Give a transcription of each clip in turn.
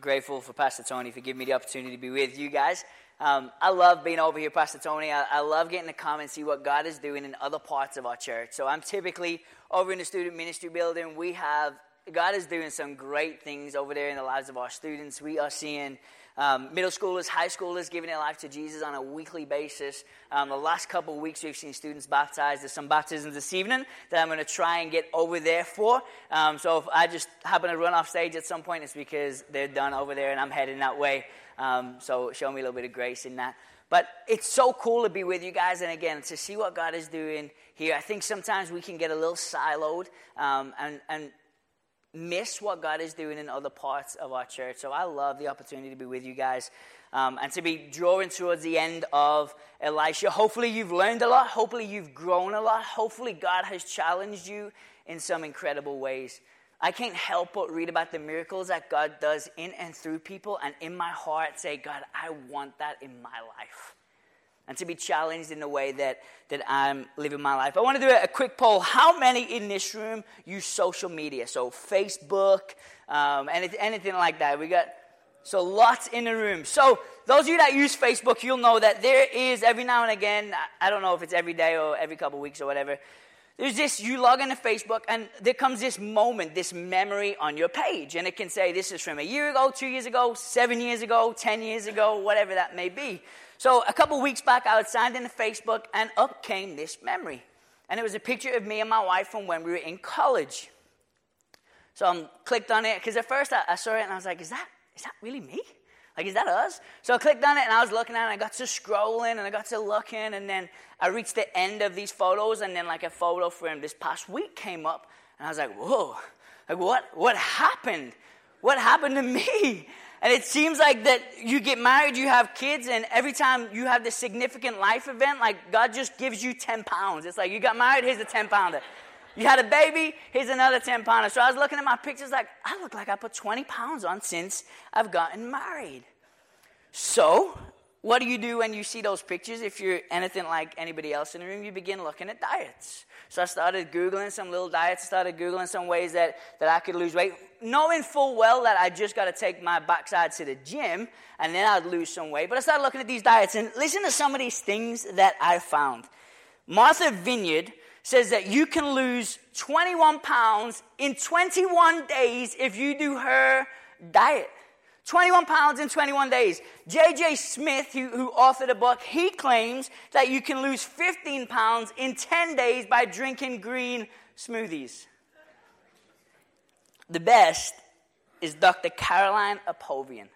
grateful for Pastor Tony for giving me the opportunity to be with you guys. Um, I love being over here, Pastor Tony. I, I, love getting to come and see what God is doing in other parts of our church. So I'm typically over in the student ministry building. We have, God is doing some great things over there in the lives of our students. We are seeing um, middle schoolers, high schoolers giving their life to Jesus on a weekly basis. Um, the last couple of weeks, we've seen students baptized. There's some baptisms this evening that I'm going to try and get over there for. Um, so if I just happen to run off stage at some point, it's because they're done over there and I'm heading that way. Um, so show me a little bit of grace in that. But it's so cool to be with you guys, and again, to see what God is doing here. I think sometimes we can get a little siloed um, and, and miss what God is doing in other parts of our church. So I love the opportunity to be with you guys um, and to be drawing towards the end of Elisha. Hopefully, you've learned a lot. Hopefully, you've grown a lot. Hopefully, God has challenged you in some incredible ways. I can't help but read about the miracles that God does in and through people, and in my heart say, God, I want that in my life and to be challenged in the way that, that I'm living my life. I want to do a quick poll. How many in this room use social media? So, Facebook, um, anything, anything like that. We got so lots in the room. So, those of you that use Facebook, you'll know that there is every now and again, I don't know if it's every day or every couple weeks or whatever, there's this, you log into Facebook, and there comes this moment, this memory on your page. And it can say, this is from a year ago, two years ago, seven years ago, 10 years ago, whatever that may be. So a couple weeks back, I was signed into Facebook, and up came this memory. And it was a picture of me and my wife from when we were in college. So I clicked on it, because at first I, I saw it, and I was like, is that, is that really me? Like, is that us? So I clicked on it and I was looking at it and I got to scrolling and I got to looking and then I reached the end of these photos and then like a photo from this past week came up and I was like, whoa, like what, what happened? What happened to me? And it seems like that you get married, you have kids, and every time you have this significant life event, like God just gives you 10 pounds. It's like you got married, here's a 10 pounder. You had a baby, here's another 10 pounder. So I was looking at my pictures like, I look like I put 20 pounds on since I've gotten married. So, what do you do when you see those pictures? If you're anything like anybody else in the room, you begin looking at diets. So I started Googling some little diets, started Googling some ways that, that I could lose weight, knowing full well that I just got to take my backside to the gym and then I'd lose some weight. But I started looking at these diets and listen to some of these things that I found. Martha Vineyard says that you can lose 21 pounds in 21 days if you do her diet. 21 pounds in 21 days. J.J. Smith, who, who, authored a book, he claims that you can lose 15 pounds in 10 days by drinking green smoothies. The best is Dr. Caroline Apovian.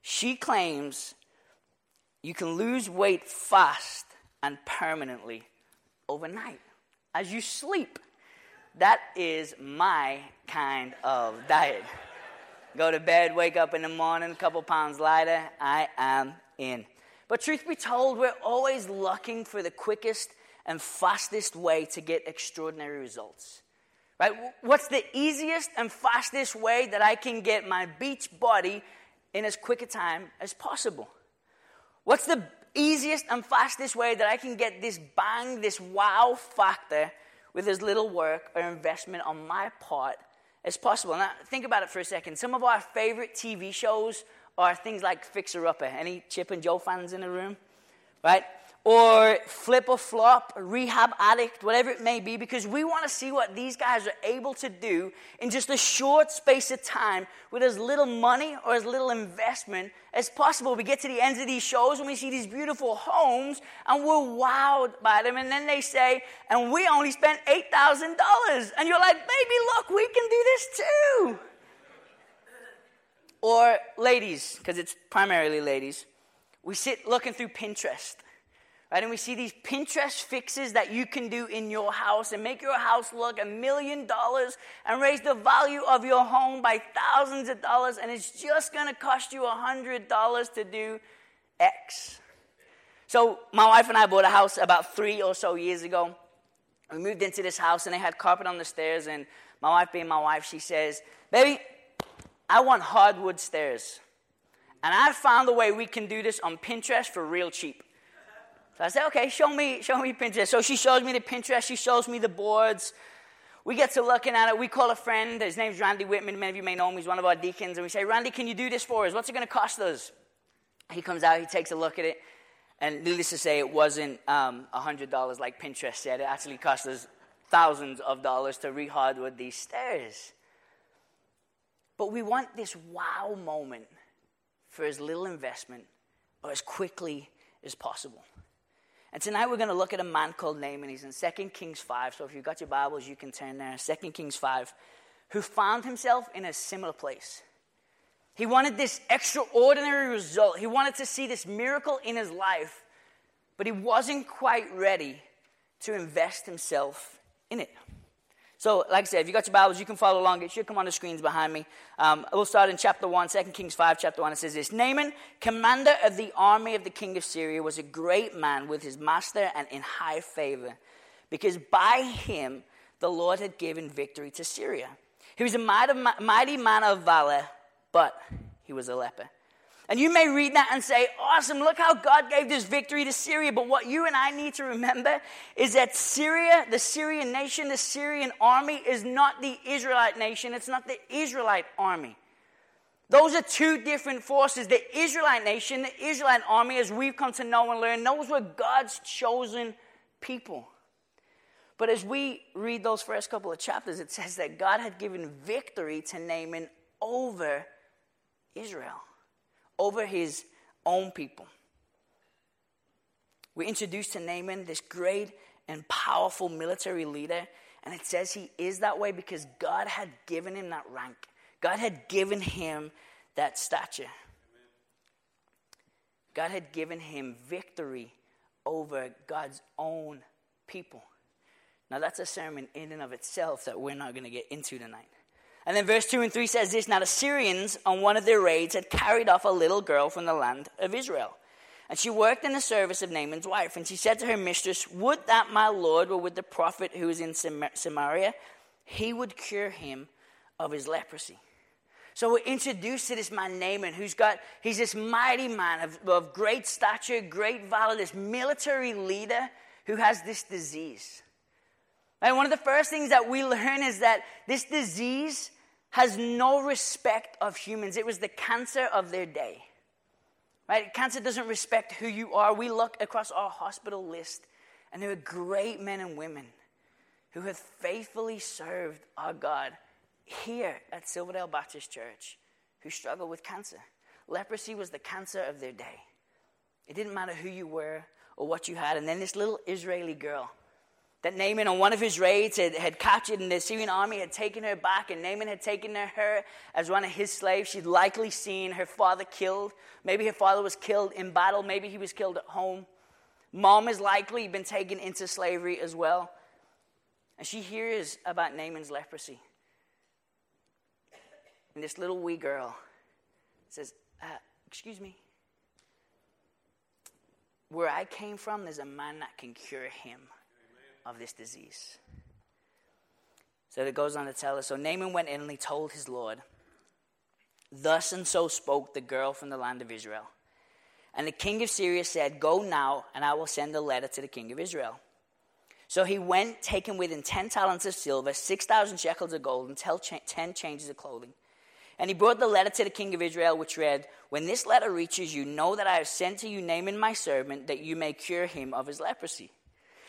She claims you can lose weight fast and permanently overnight as you sleep. That is my kind of diet. Go to bed, wake up in the morning, a couple pounds lighter, I am in. But truth be told, we're always looking for the quickest and fastest way to get extraordinary results. Right? What's the easiest and fastest way that I can get my beach body in as quick a time as possible? What's the easiest and fastest way that I can get this bang, this wow factor with as little work or investment on my part as possible. Now, think about it for a second. Some of our favorite TV shows are things like Fixer Upper. Any Chip and Jo fans in the room? Right? Or flip or flop, rehab addict, whatever it may be, because we want to see what these guys are able to do in just a short space of time with as little money or as little investment as possible. We get to the ends of these shows and we see these beautiful homes and we're wowed by them. And then they say, and we only spent $8,000. And you're like, baby, look, we can do this too. Or ladies, because it's primarily ladies, we sit looking through Pinterest Right? And we see these Pinterest fixes that you can do in your house and make your house look a million dollars and raise the value of your home by thousands of dollars. And it's just to cost you a hundred dollars to do X. So, my wife and I bought a house about three or so years ago. We moved into this house and they had carpet on the stairs. And my wife, being my wife, she says, Baby, I want hardwood stairs. And I found a way we can do this on Pinterest for real cheap. So I said, okay, show me, show me Pinterest. So she shows me the Pinterest, she shows me the boards. We get to looking at it. We call a friend. His name's Randy Whitman. Many of you may know him. He's one of our deacons. And we say, Randy, can you do this for us? What's it going to cost us? He comes out, he takes a look at it. And needless to say, it wasn't um, $100 like Pinterest said. It actually cost us thousands of dollars to rehardwood these stairs. But we want this wow moment for as little investment or as quickly as possible. And tonight we're going to look at a man called Naaman. He's in 2 Kings 5. So if you've got your Bibles, you can turn there. 2 Kings 5. Who found himself in a similar place. He wanted this extraordinary result. He wanted to see this miracle in his life, but he wasn't quite ready to invest himself in it. So, like I said, if you got your Bibles, you can follow along. It should come on the screens behind me. Um, we'll start in chapter 1, 2 Kings 5, chapter 1. It says this Naaman, commander of the army of the king of Syria, was a great man with his master and in high favor, because by him the Lord had given victory to Syria. He was a mighty man of valor, but he was a leper. And you may read that and say, awesome, look how God gave this victory to Syria. But what you and I need to remember is that Syria, the Syrian nation, the Syrian army, is not the Israelite nation, it's not the Israelite army. Those are two different forces. The Israelite nation, the Israelite army, as we've come to know and learn, those were God's chosen people. But as we read those first couple of chapters, it says that God had given victory to Naaman over Israel over his own people. We're introduced to Naaman, this great and powerful military leader, and it says he is that way because God had given him that rank. God had given him that stature. God had given him victory over God's own people. Now, that's a sermon in and of itself that we're not going to get into tonight. And then verse 2 and 3 says this Now the Syrians, on one of their raids, had carried off a little girl from the land of Israel. And she worked in the service of Naaman's wife. And she said to her mistress, Would that my Lord were with the prophet who is in Samaria, he would cure him of his leprosy. So we're introduced to this man Naaman, who's got, he's this mighty man of, of great stature, great valor, this military leader who has this disease. And one of the first things that we learn is that this disease has no respect of humans. It was the cancer of their day. Right? Cancer doesn't respect who you are. We look across our hospital list, and there are great men and women who have faithfully served our God here at Silverdale Baptist Church who struggle with cancer. Leprosy was the cancer of their day. It didn't matter who you were or what you had. And then this little Israeli girl that Naaman on one of his raids had, had captured, and the Syrian army had taken her back, and Naaman had taken her as one of his slaves. She'd likely seen her father killed. Maybe her father was killed in battle, maybe he was killed at home. Mom has likely been taken into slavery as well. And she hears about Naaman's leprosy. And this little wee girl says, uh, Excuse me. Where I came from, there's a man that can cure him of this disease. So it goes on to tell us So Naaman went in and he told his Lord, Thus and so spoke the girl from the land of Israel. And the king of Syria said, Go now, and I will send a letter to the king of Israel. So he went, taking with him ten talents of silver, six thousand shekels of gold, and ten changes of clothing. And he brought the letter to the king of Israel, which read, When this letter reaches you, know that I have sent to you Naaman my servant, that you may cure him of his leprosy.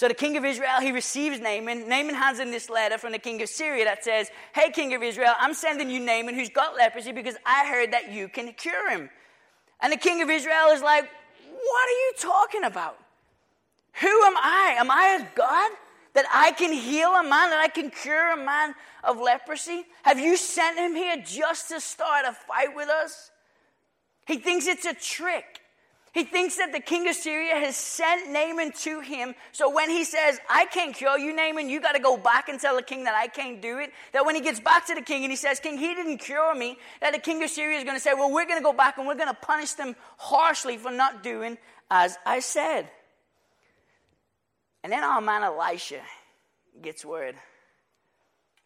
So the king of Israel, he receives Naaman. Naaman hands him this letter from the king of Syria that says, Hey, king of Israel, I'm sending you Naaman who's got leprosy because I heard that you can cure him. And the king of Israel is like, What are you talking about? Who am I? Am I a God? That I can heal a man, that I can cure a man of leprosy? Have you sent him here just to start a fight with us? He thinks it's a trick. He thinks that the king of Syria has sent Naaman to him. So when he says, I can't cure you, Naaman, you got to go back and tell the king that I can't do it. That when he gets back to the king and he says, King, he didn't cure me, that the king of Syria is going to say, Well, we're going to go back and we're going to punish them harshly for not doing as I said. And then our man Elisha gets word.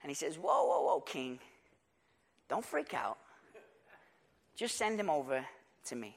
And he says, Whoa, whoa, whoa, king. Don't freak out. Just send him over to me.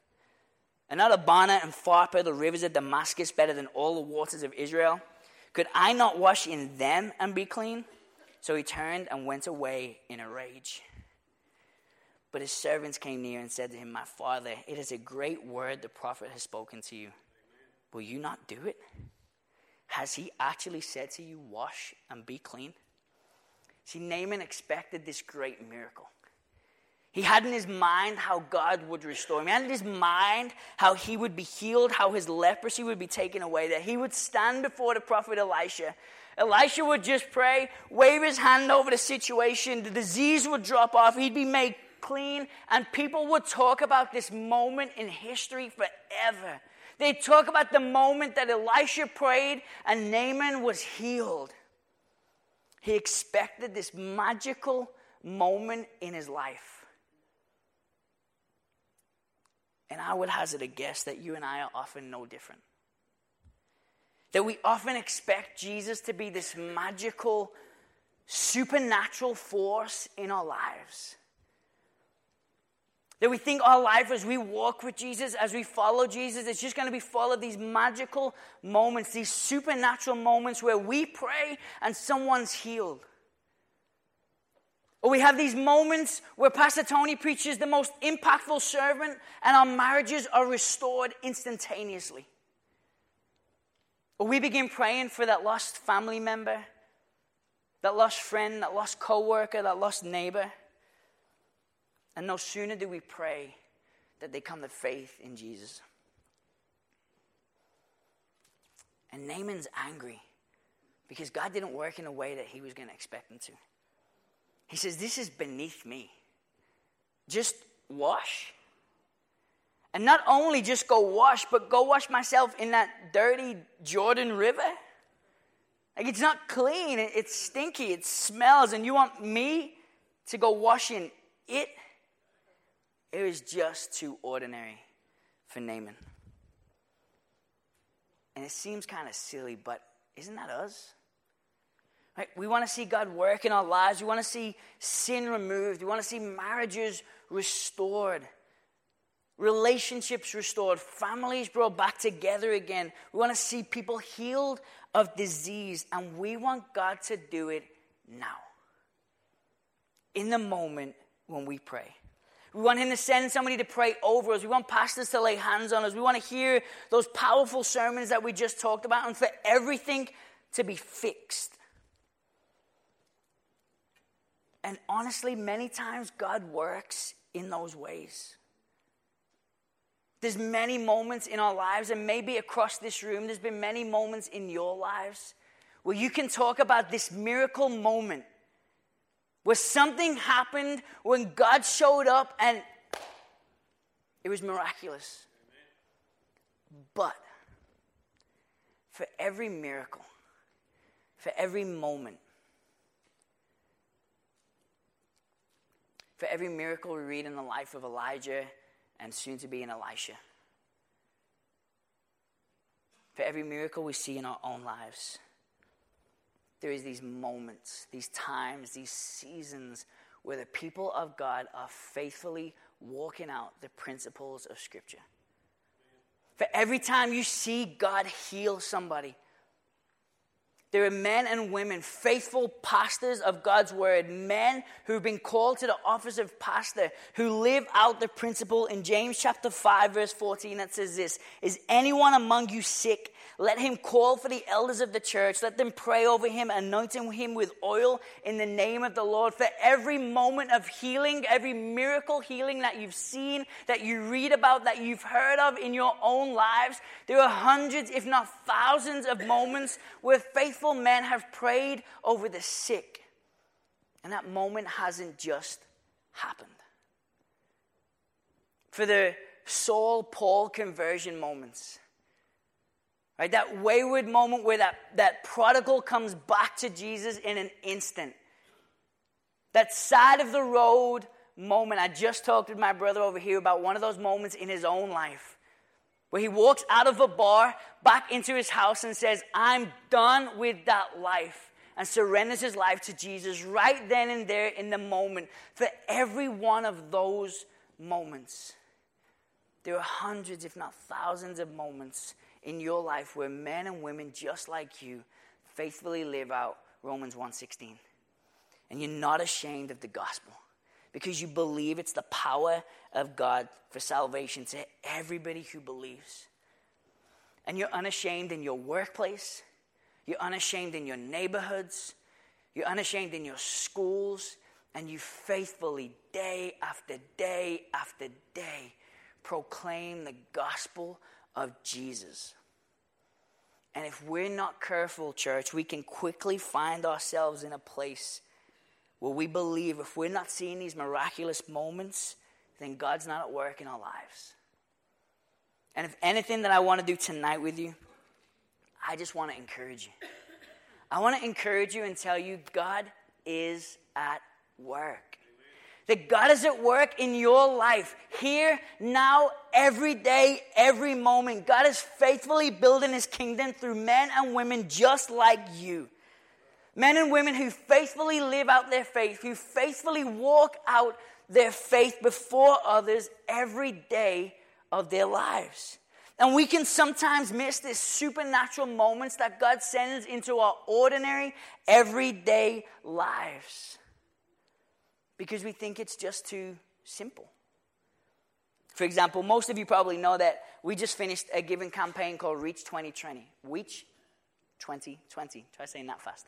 And not Abana and Pharpar, the rivers of Damascus, better than all the waters of Israel? Could I not wash in them and be clean? So he turned and went away in a rage. But his servants came near and said to him, My father, it is a great word the prophet has spoken to you. Will you not do it? Has he actually said to you, Wash and be clean? See, Naaman expected this great miracle. He had in his mind how God would restore him. He had in his mind how he would be healed, how his leprosy would be taken away, that he would stand before the prophet Elisha. Elisha would just pray, wave his hand over the situation, the disease would drop off, he'd be made clean, and people would talk about this moment in history forever. They'd talk about the moment that Elisha prayed and Naaman was healed. He expected this magical moment in his life. And I would hazard a guess that you and I are often no different. That we often expect Jesus to be this magical, supernatural force in our lives. That we think our life as we walk with Jesus, as we follow Jesus, it's just going to be full of these magical moments, these supernatural moments where we pray and someone's healed. Or we have these moments where Pastor Tony preaches the most impactful sermon and our marriages are restored instantaneously. Or we begin praying for that lost family member, that lost friend, that lost coworker, that lost neighbor. And no sooner do we pray that they come to faith in Jesus. And Naaman's angry because God didn't work in a way that he was going to expect him to. He says, This is beneath me. Just wash. And not only just go wash, but go wash myself in that dirty Jordan River. Like it's not clean, it's stinky, it smells, and you want me to go wash in it? It was just too ordinary for Naaman. And it seems kind of silly, but isn't that us? Right? We want to see God work in our lives. We want to see sin removed. We want to see marriages restored, relationships restored, families brought back together again. We want to see people healed of disease, and we want God to do it now, in the moment when we pray. We want Him to send somebody to pray over us. We want pastors to lay hands on us. We want to hear those powerful sermons that we just talked about, and for everything to be fixed and honestly, many times God works in those ways. There's many moments in our lives, and maybe across this room, there's been many moments in your lives where you can talk about this miracle moment where something happened when God showed up and it was miraculous. But for every miracle, for every moment, for every miracle we read in the life of Elijah and soon to be in Elisha. For every miracle we see in our own lives, there is these moments, these times, these seasons where the people of God are faithfully walking out the principles of Scripture. For every time you see God heal somebody, There are men and women, faithful pastors of God's word, men who've been called to the office of pastor, who live out the principle in James chapter 5, verse 14 that says this Is anyone among you sick? Let him call for the elders of the church. Let them pray over him, anointing him with oil in the name of the Lord. For every moment of healing, every miracle healing that you've seen, that you read about, that you've heard of in your own lives, there are hundreds, if not thousands, of moments where faithful men have prayed over the sick. And that moment hasn't just happened. For the Saul Paul conversion moments, Right? That wayward moment where that, that prodigal comes back to Jesus in an instant. That side of the road moment. I just talked with my brother over here about one of those moments in his own life where he walks out of a bar back into his house and says, I'm done with that life, and surrenders his life to Jesus right then and there in the moment. For every one of those moments, there are hundreds, if not thousands, of moments in your life where men and women just like you faithfully live out Romans 1:16. And you're not ashamed of the gospel because you believe it's the power of God for salvation to everybody who believes. And you're unashamed in your workplace, you're unashamed in your neighborhoods, you're unashamed in your schools, and you faithfully, day after day after day, proclaim the gospel of Jesus. And if we're not careful, church, we can quickly find ourselves in a place where we believe if we're not seeing these miraculous moments, then God's not at work in our lives. And if anything that I want to do tonight with you, I just want to encourage you. I want to encourage you and tell you God is at work. That God is at work in your life, here, now, every day, every moment. God is faithfully building his kingdom through men and women just like you. Men and women who faithfully live out their faith, who faithfully walk out their faith before others every day of their lives. And we can sometimes miss these supernatural moments that God sends into our ordinary, everyday lives because we think it's just too simple. For example, most of you probably know that we just finished a given campaign called Reach 2020. Reach 2020. Try saying that fast.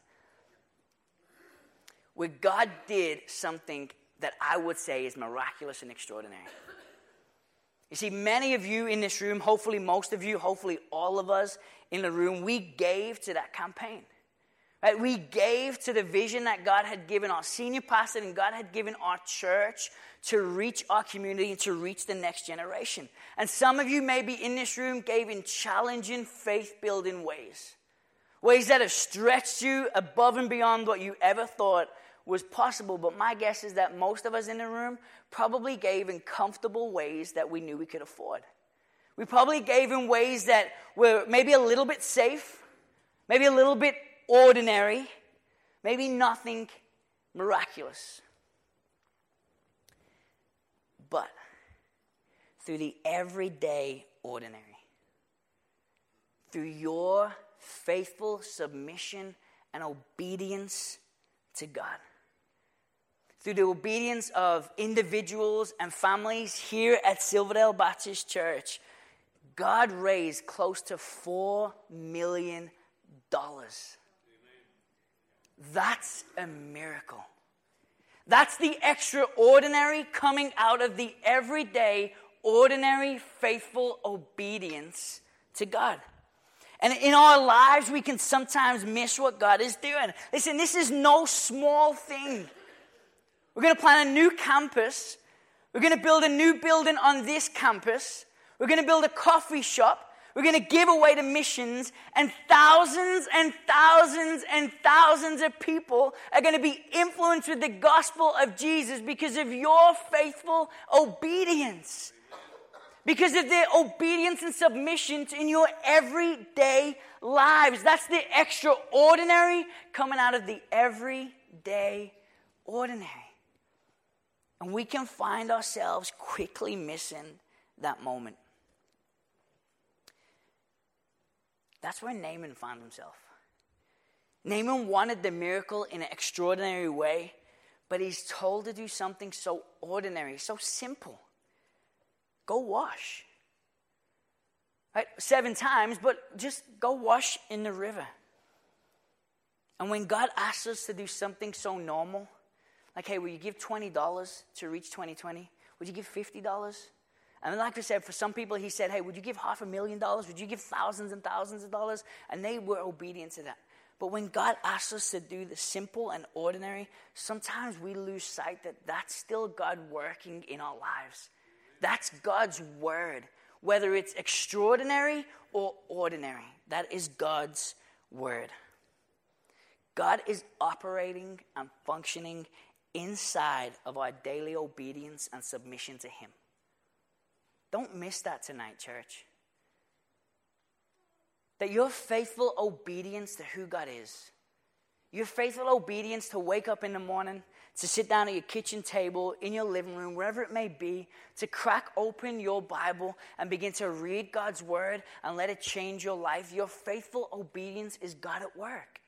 Where God did something that I would say is miraculous and extraordinary. You see, many of you in this room, hopefully most of you, hopefully all of us in the room, we gave to that campaign. Right? We gave to the vision that God had given our senior pastor and God had given our church to reach our community and to reach the next generation. And some of you, maybe in this room, gave in challenging, faith building ways. Ways that have stretched you above and beyond what you ever thought was possible. But my guess is that most of us in the room probably gave in comfortable ways that we knew we could afford. We probably gave in ways that were maybe a little bit safe, maybe a little bit ordinary, maybe nothing miraculous. But through the everyday ordinary, through your faithful submission and obedience to God, through the obedience of individuals and families here at Silverdale Baptist Church, God raised close to $4 million. That's a miracle. That's the extraordinary coming out of the everyday, ordinary, faithful obedience to God. And in our lives, we can sometimes miss what God is doing. Listen, this is no small thing. We're going to plan a new campus. We're going to build a new building on this campus. We're going to build a coffee shop. We're going to give away to missions, and thousands and thousands and thousands of people are going to be influenced with the gospel of Jesus because of your faithful obedience. Because of their obedience and submission in your everyday lives. That's the extraordinary coming out of the everyday ordinary. And we can find ourselves quickly missing that moment. That's where Naaman found himself. Naaman wanted the miracle in an extraordinary way, but he's told to do something so ordinary, so simple. Go wash. Right? Seven times, but just go wash in the river. And when God asks us to do something so normal, like, hey, will you give $20 to reach 2020? Would you give $50? And like I said, for some people, he said, hey, would you give half a million dollars? Would you give thousands and thousands of dollars? And they were obedient to that. But when God asks us to do the simple and ordinary, sometimes we lose sight that that's still God working in our lives. That's God's word. Whether it's extraordinary or ordinary, that is God's word. God is operating and functioning inside of our daily obedience and submission to Him. Don't miss that tonight, church. That your faithful obedience to who God is, your faithful obedience to wake up in the morning, to sit down at your kitchen table, in your living room, wherever it may be, to crack open your Bible and begin to read God's word and let it change your life, your faithful obedience is God at work.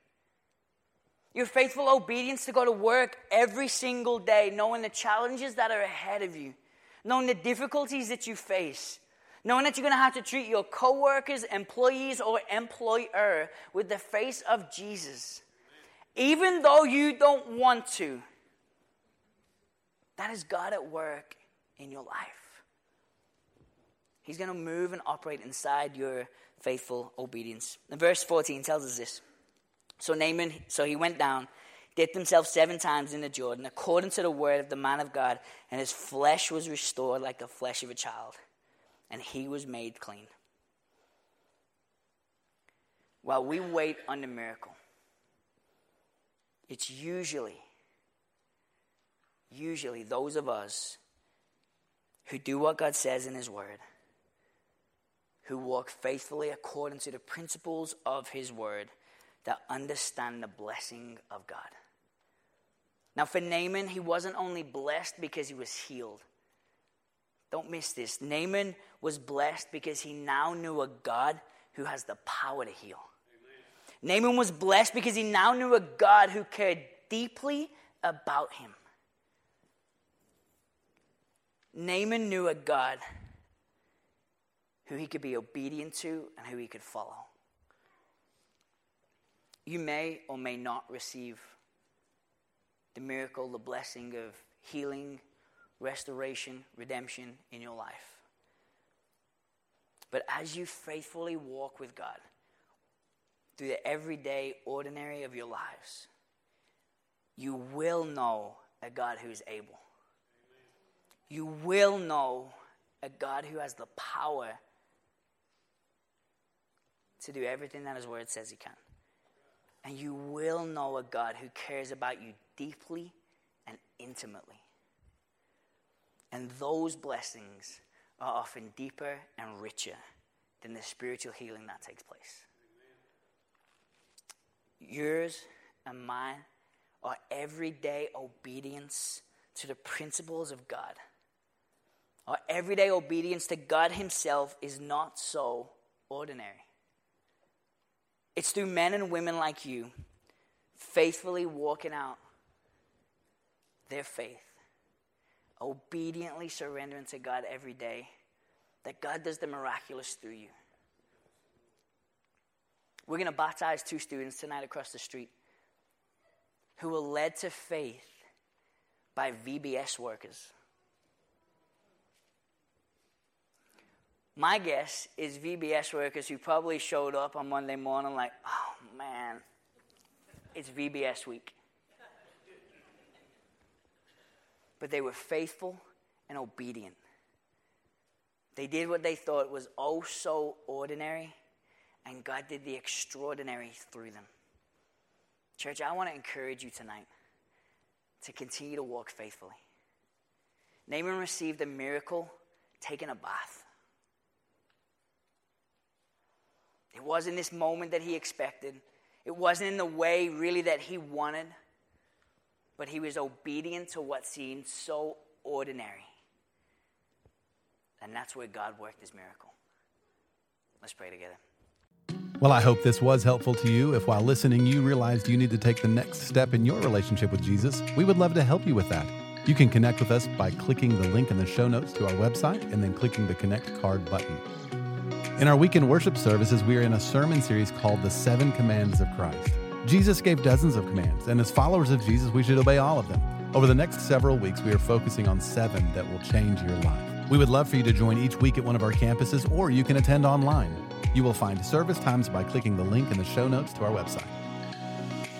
Your faithful obedience to go to work every single day, knowing the challenges that are ahead of you, knowing the difficulties that you face, knowing that you're going to have to treat your coworkers, employees, or employer with the face of Jesus, even though you don't want to. That is God at work in your life. He's going to move and operate inside your faithful obedience. And verse 14 tells us this. So Naaman, so he went down, dipped himself seven times in the Jordan, according to the word of the man of God, and his flesh was restored like the flesh of a child, and he was made clean. While we wait on the miracle, it's usually, usually those of us who do what God says in His Word, who walk faithfully according to the principles of His Word that understand the blessing of God. Now, for Naaman, he wasn't only blessed because he was healed. Don't miss this. Naaman was blessed because he now knew a God who has the power to heal. Amen. Naaman was blessed because he now knew a God who cared deeply about him. Naaman knew a God who he could be obedient to and who he could follow you may or may not receive the miracle, the blessing of healing, restoration, redemption in your life. But as you faithfully walk with God through the everyday, ordinary of your lives, you will know a God who is able. You will know a God who has the power to do everything that His Word says He can. And you will know a God who cares about you deeply and intimately. And those blessings are often deeper and richer than the spiritual healing that takes place. Yours and mine are everyday obedience to the principles of God. Our everyday obedience to God Himself is not so ordinary. It's through men and women like you faithfully walking out their faith, obediently surrendering to God every day, that God does the miraculous through you. We're going to baptize two students tonight across the street who were led to faith by VBS workers. My guess is VBS workers who probably showed up on Monday morning like, oh man, it's VBS week. But they were faithful and obedient. They did what they thought was oh so ordinary, and God did the extraordinary through them. Church, I want to encourage you tonight to continue to walk faithfully. Naaman received a miracle taking a bath. It wasn't this moment that he expected. It wasn't in the way really that he wanted. But he was obedient to what seemed so ordinary. And that's where God worked his miracle. Let's pray together. Well, I hope this was helpful to you. If while listening you realized you need to take the next step in your relationship with Jesus, we would love to help you with that. You can connect with us by clicking the link in the show notes to our website and then clicking the Connect card button. In our weekend worship services, we are in a sermon series called The Seven Commands of Christ. Jesus gave dozens of commands, and as followers of Jesus, we should obey all of them. Over the next several weeks, we are focusing on seven that will change your life. We would love for you to join each week at one of our campuses, or you can attend online. You will find service times by clicking the link in the show notes to our website.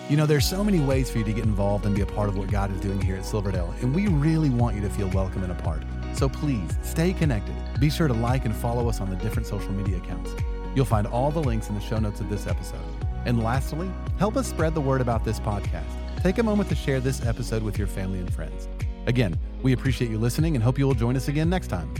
You know, there's so many ways for you to get involved and be a part of what God is doing here at Silverdale, and we really want you to feel welcome and a part. So please stay connected. Be sure to like and follow us on the different social media accounts. You'll find all the links in the show notes of this episode. And lastly, help us spread the word about this podcast. Take a moment to share this episode with your family and friends. Again, we appreciate you listening and hope you will join us again next time.